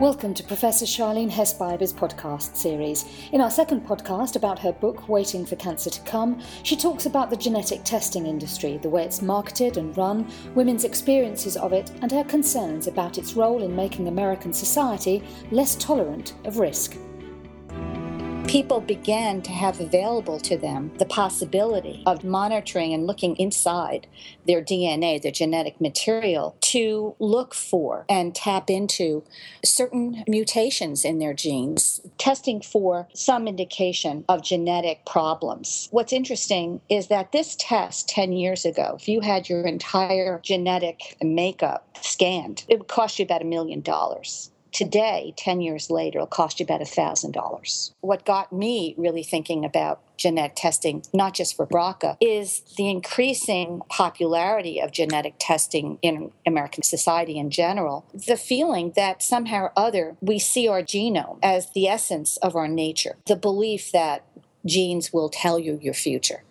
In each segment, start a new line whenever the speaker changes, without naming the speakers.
Welcome to Professor Sharlene Hesse-Biber's podcast series. In our second podcast about her book, Waiting for Cancer to Come, she talks about the genetic testing industry, the way it's marketed and run, women's experiences of it, and her concerns about its role in making American society less tolerant of risk
people began to have available to them the possibility of monitoring and looking inside their DNA, their genetic material, to look for and tap into certain mutations in their genes, testing for some indication of genetic problems. What's interesting is that this test 10 years ago, if you had your entire genetic makeup scanned, it would cost you about a million dollars today, 10 years later, it'll cost you about $1,000. What got me really thinking about genetic testing, not just for BRCA, is the increasing popularity of genetic testing in American society in general. The feeling that somehow or other we see our genome as the essence of our nature, the belief that genes will tell you your future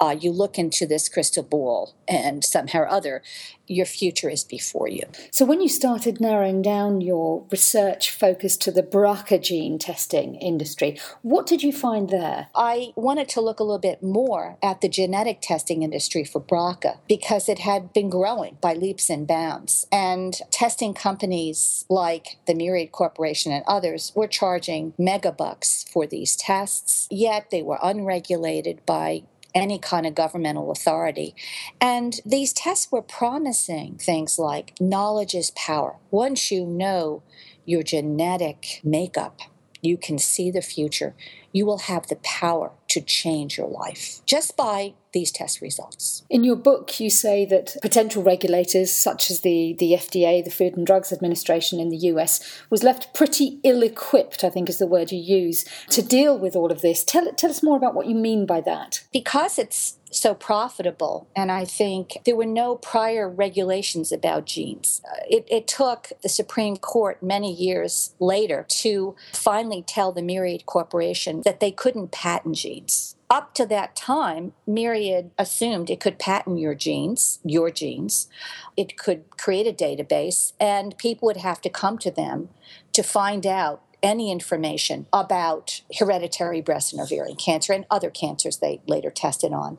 uh, you look into this crystal ball and somehow or other your future is before you.
So, when you started narrowing down your research focus to the BRCA gene testing industry, what did you find there?
I wanted to look a little bit more at the genetic testing industry for BRCA because it had been growing by leaps and bounds. And testing companies like the Myriad Corporation and others were charging megabucks for these tests, yet they were unregulated by any kind of governmental authority. And these tests were promising things like knowledge is power. Once you know your genetic makeup, you can see the future. You will have the power to change your life just by these test results.
In your book, you say that potential regulators, such as the, the FDA, the Food and Drugs Administration in the US, was left pretty ill equipped, I think is the word you use, to deal with all of this. Tell, tell us more about what you mean by that.
Because it's so profitable. And I think there were no prior regulations about genes. Uh, it, it, took the Supreme Court many years later to finally tell the Myriad Corporation that they couldn't patent genes. Up to that time, Myriad assumed it could patent your genes, your genes. It could create a database, and people would have to come to them to find out any information about hereditary breast and ovarian cancer and other cancers they later tested on.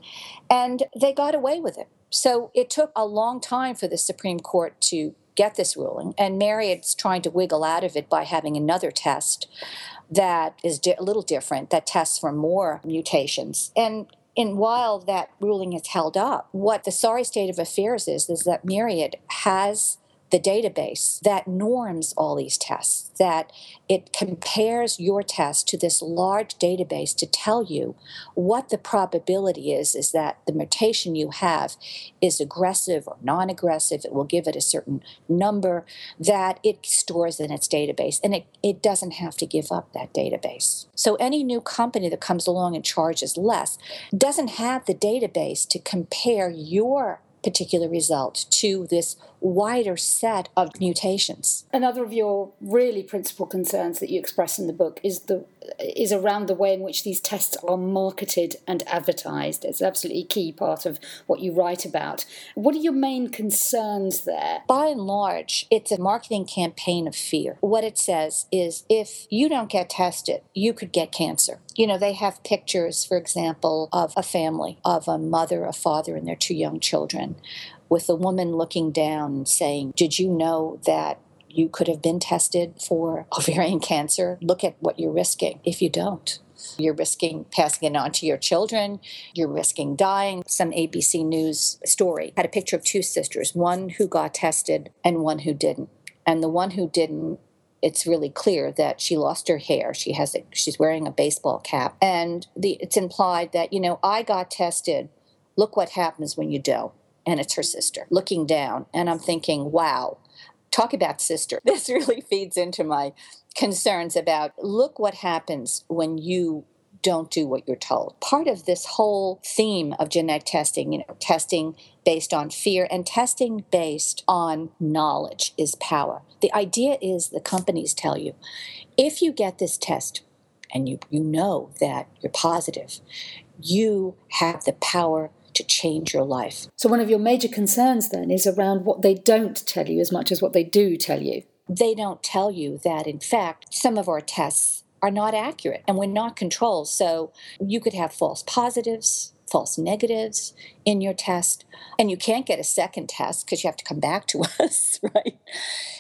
And they got away with it. So it took a long time for the Supreme Court to get this ruling. And Myriad's trying to wiggle out of it by having another test that is di- a little different, that tests for more mutations. And and while that ruling is held up, what the sorry state of affairs is, is that Myriad has the database that norms all these tests, that it compares your test to this large database to tell you what the probability is, is that the mutation you have is aggressive or non aggressive. It will give it a certain number that it stores in its database, and it, it doesn't have to give up that database. So any new company that comes along and charges less doesn't have the database to compare your particular result to this wider set of mutations.
Another of your really principal concerns that you express in the book is the is around the way in which these tests are marketed and advertised. It's absolutely key part of what you write about. What are your main concerns there?
By and large, it's a marketing campaign of fear. What it says is if you don't get tested, you could get cancer. You know, they have pictures, for example, of a family, of a mother, a father, and their two young children with the woman looking down saying, Did you know that you could have been tested for ovarian cancer? Look at what you're risking if you don't. You're risking passing it on to your children. You're risking dying. Some ABC News story had a picture of two sisters, one who got tested and one who didn't. And the one who didn't it's really clear that she lost her hair. She has a, she's wearing a baseball cap, and the, it's implied that you know I got tested. Look what happens when you don't and it's her sister looking down. And I'm thinking, wow, talk about sister. This really feeds into my concerns about look what happens when you don't do what you're told. Part of this whole theme of genetic testing, you know, testing based on fear and testing based on knowledge is power. The idea is the companies tell you if you get this test and you, you know that you're positive, you have the power to change your life.
So, one of your major concerns then is around what they don't tell you as much as what they do tell you.
they don't tell you that, in fact, some of our tests are not accurate and we're not controlled. So you could have false positives, false negatives in your test, and you can't get a second test because you have to come back to us, right?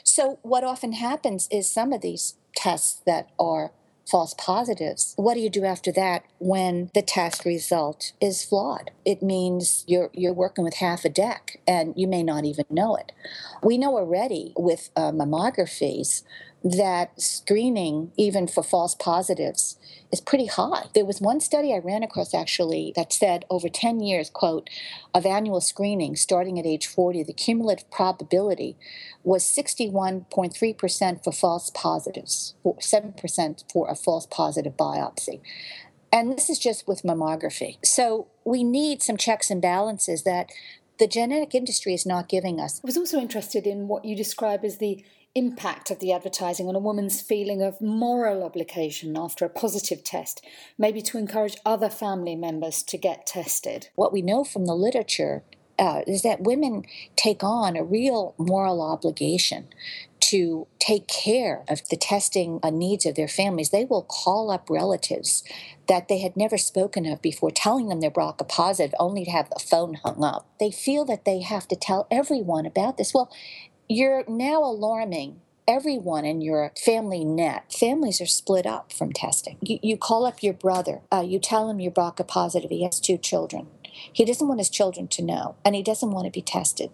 So, what often happens is some of these tests that are false positives. What do you do after that when the test result is flawed? It means you're you're working with half a deck and you may not even know it. We know already with uh, mammographies that screening, even for false positives, is pretty high. There was one study I ran across actually that said over 10 years, quote, of annual screening starting at age 40, the cumulative probability was 61.3% for false positives, 7% for a false positive biopsy. And this is just with mammography. So we need some checks and balances that the genetic industry is not giving us.
I was also interested in what you describe as the impact of the advertising on a woman's feeling of moral obligation after a positive test, maybe to encourage other family members to get tested?
What we know from the literature uh, is that women take on a real moral obligation to take care of the testing uh, needs of their families. They will call up relatives that they had never spoken of before, telling them they're BRCA positive, only to have the phone hung up. They feel that they have to tell everyone about this. Well, you're now alarming everyone in your family net. Families are split up from testing. You, you call up your brother, uh, you tell him you're BRCA positive, he has two children. He doesn't want his children to know, and he doesn't want to be tested.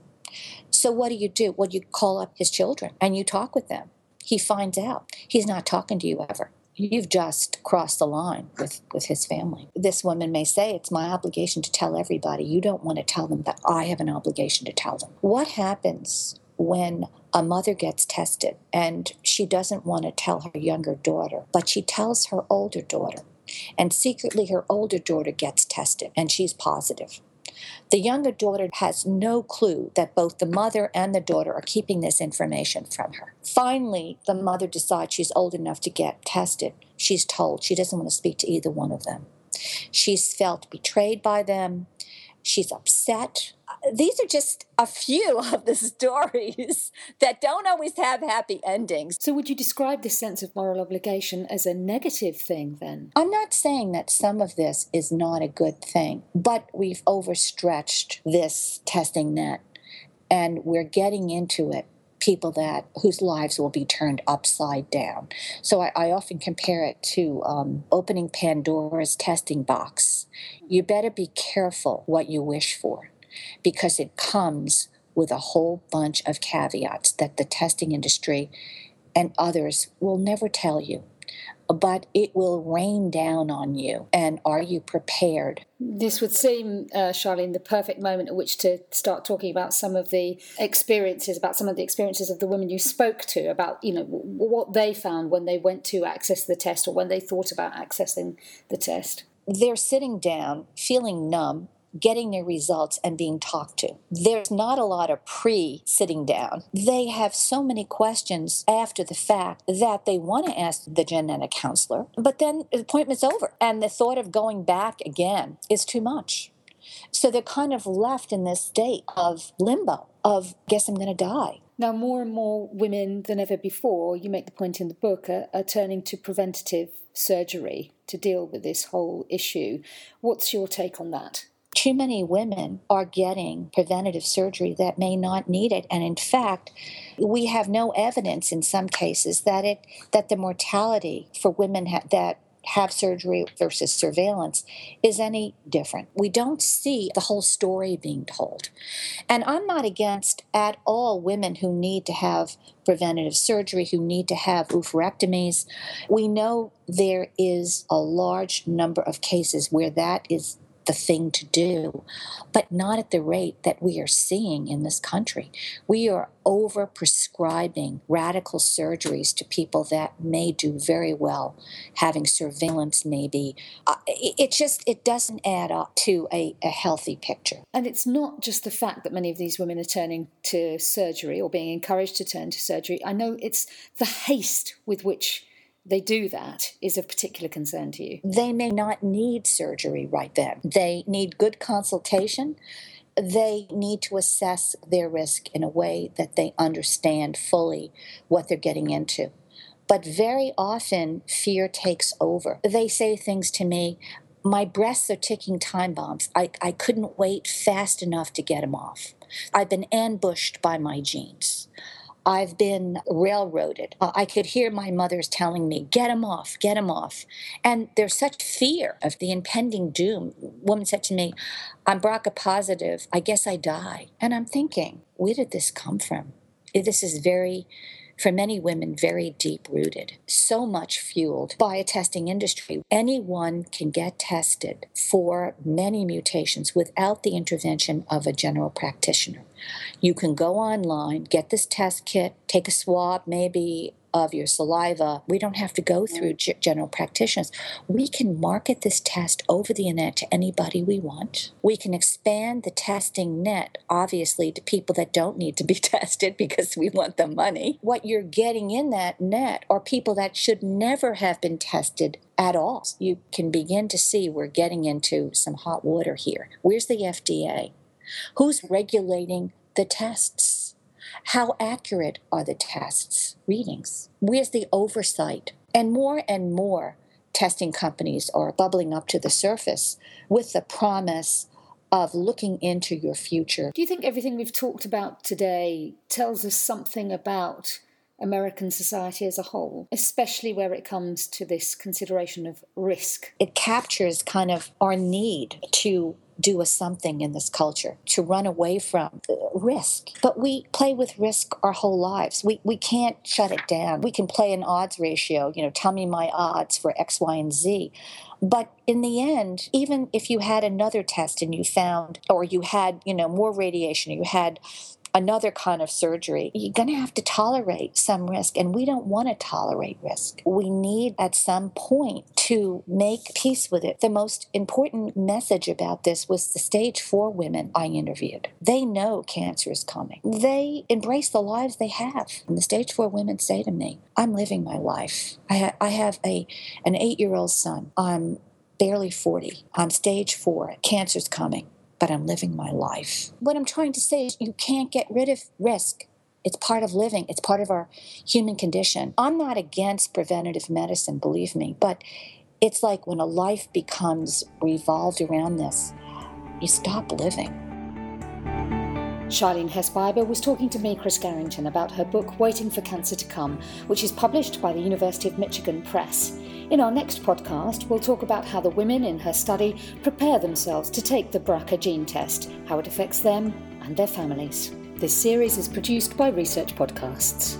So, what do you do? Well, you call up his children and you talk with them. He finds out. He's not talking to you ever. You've just crossed the line with, with his family. This woman may say, It's my obligation to tell everybody. You don't want to tell them, but I have an obligation to tell them. What happens when a mother gets tested and she doesn't want to tell her younger daughter, but she tells her older daughter. And secretly, her older daughter gets tested and she's positive. The younger daughter has no clue that both the mother and the daughter are keeping this information from her. Finally, the mother decides she's old enough to get tested. She's told she doesn't want to speak to either one of them. She's felt betrayed by them. She's upset these are just a few of the stories that don't always have happy endings.
So, would you describe this sense of moral obligation as a negative thing then?
I'm not saying that some of this is not a good thing, but we've overstretched this testing net and we're getting into it people that whose lives will be turned upside down. So I, I often compare it to um, opening Pandora's testing box. You better be careful what you wish for because it comes with a whole bunch of caveats that the testing industry and others will never tell you. But it will rain down on you. And are you prepared?
This would seem, uh, Sharlene, the perfect moment at which to start talking about some of the experiences, about some of the experiences of the women you spoke to, about you know what they found when they went to access the test or when they thought about accessing the test.
They're sitting down, feeling numb, getting their results and being talked to. There's not a lot of pre sitting down. They have so many questions after the fact that they want to ask the genetic counselor, but then the appointment's over and the thought of going back again is too much. So they're kind of left in this state of limbo of guess I'm going to die.
Now, more and more women than ever before, you make the point in the book, are, are turning to preventative surgery to deal with this whole issue. What's your take on that?
Too many women are getting preventative surgery that may not need it and in fact we have no evidence in some cases that it that the mortality for women ha- that have surgery versus surveillance is any different. We don't see the whole story being told. And I'm not against at all women who need to have preventative surgery, who need to have oophorectomies. We know there is a large number of cases where that is the thing to do, but not at the rate that we are seeing in this country. We are over prescribing radical surgeries to people that may do very well, having surveillance maybe. Uh, it, it, just it doesn't add up to a, a healthy picture.
And it's not just the fact that many of these women are turning to surgery or being encouraged to turn to surgery. I know it's the haste with which they do that is of particular concern to you?
They may not need surgery right then. They need good consultation they need to assess their risk in a way that they understand fully what they're getting into. But very often, fear takes over. They say things to me, my breasts are ticking time bombs. I, I couldn't wait fast enough to get them off. I've been ambushed by my genes. I've been railroaded. Uh, I could hear my mother's telling me, get him off, get him off. And there's such fear of the impending doom. woman said to me, I'm BRCA positive. I guess I die. And I'm thinking, where did this come from? This is very for many women, very deep rooted, so much fueled by a testing industry. Anyone can get tested for many mutations without the intervention of a general practitioner. You can go online, get this test kit, take a swab, maybe of your saliva. We don't have to go mm-hmm. through g- general practitioners. We can market this test over the internet to anybody we want. We can expand the testing net, obviously, to people that don't need to be tested because we want the money. What you're getting in that net are people that should never have been tested at all. You can begin to see we're getting into some hot water here. Where's the FDA? Who's regulating the tests? How accurate are the tests readings? Where's the oversight? And more and more testing companies are bubbling up to the surface with the promise of looking into your future.
Do you think everything we've talked about today tells us something about American society as a whole, especially where it comes to this consideration of risk?
It captures kind of our need to do a something in this culture, to run away from risk. But we play with risk our whole lives. We, we can't shut it down. We can play an odds ratio, you know, tell me my odds for X, Y, and Z. But in the end, even if you had another test and you found, or you had, you know, more radiation, you had another kind of surgery, you're going to have to tolerate some risk. And we don't want to tolerate risk. We need at some point to make peace with it. The most important message about this was the stage four women I interviewed. They know cancer is coming, they embrace the lives they have. And the stage four women say to me, I'm living my life. I, ha- I have a, an eight year old son. I'm barely 40. I'm stage four. Cancer's coming but I'm living my life. What I'm trying to say is you can't get rid of risk. It's part of living, it's part of our human condition. I'm not against preventative medicine, believe me, but it's like when a life becomes revolved around this, you stop living.
Sharlene Hesse-Biber was talking to me, Chris Garrington, about her book Waiting for Cancer to Come, which is published by the University of Michigan Press. In our next podcast, we'll talk about how the women in her study prepare themselves to take the BRCA gene test, how it affects them and their families. This series is produced by Research Podcasts.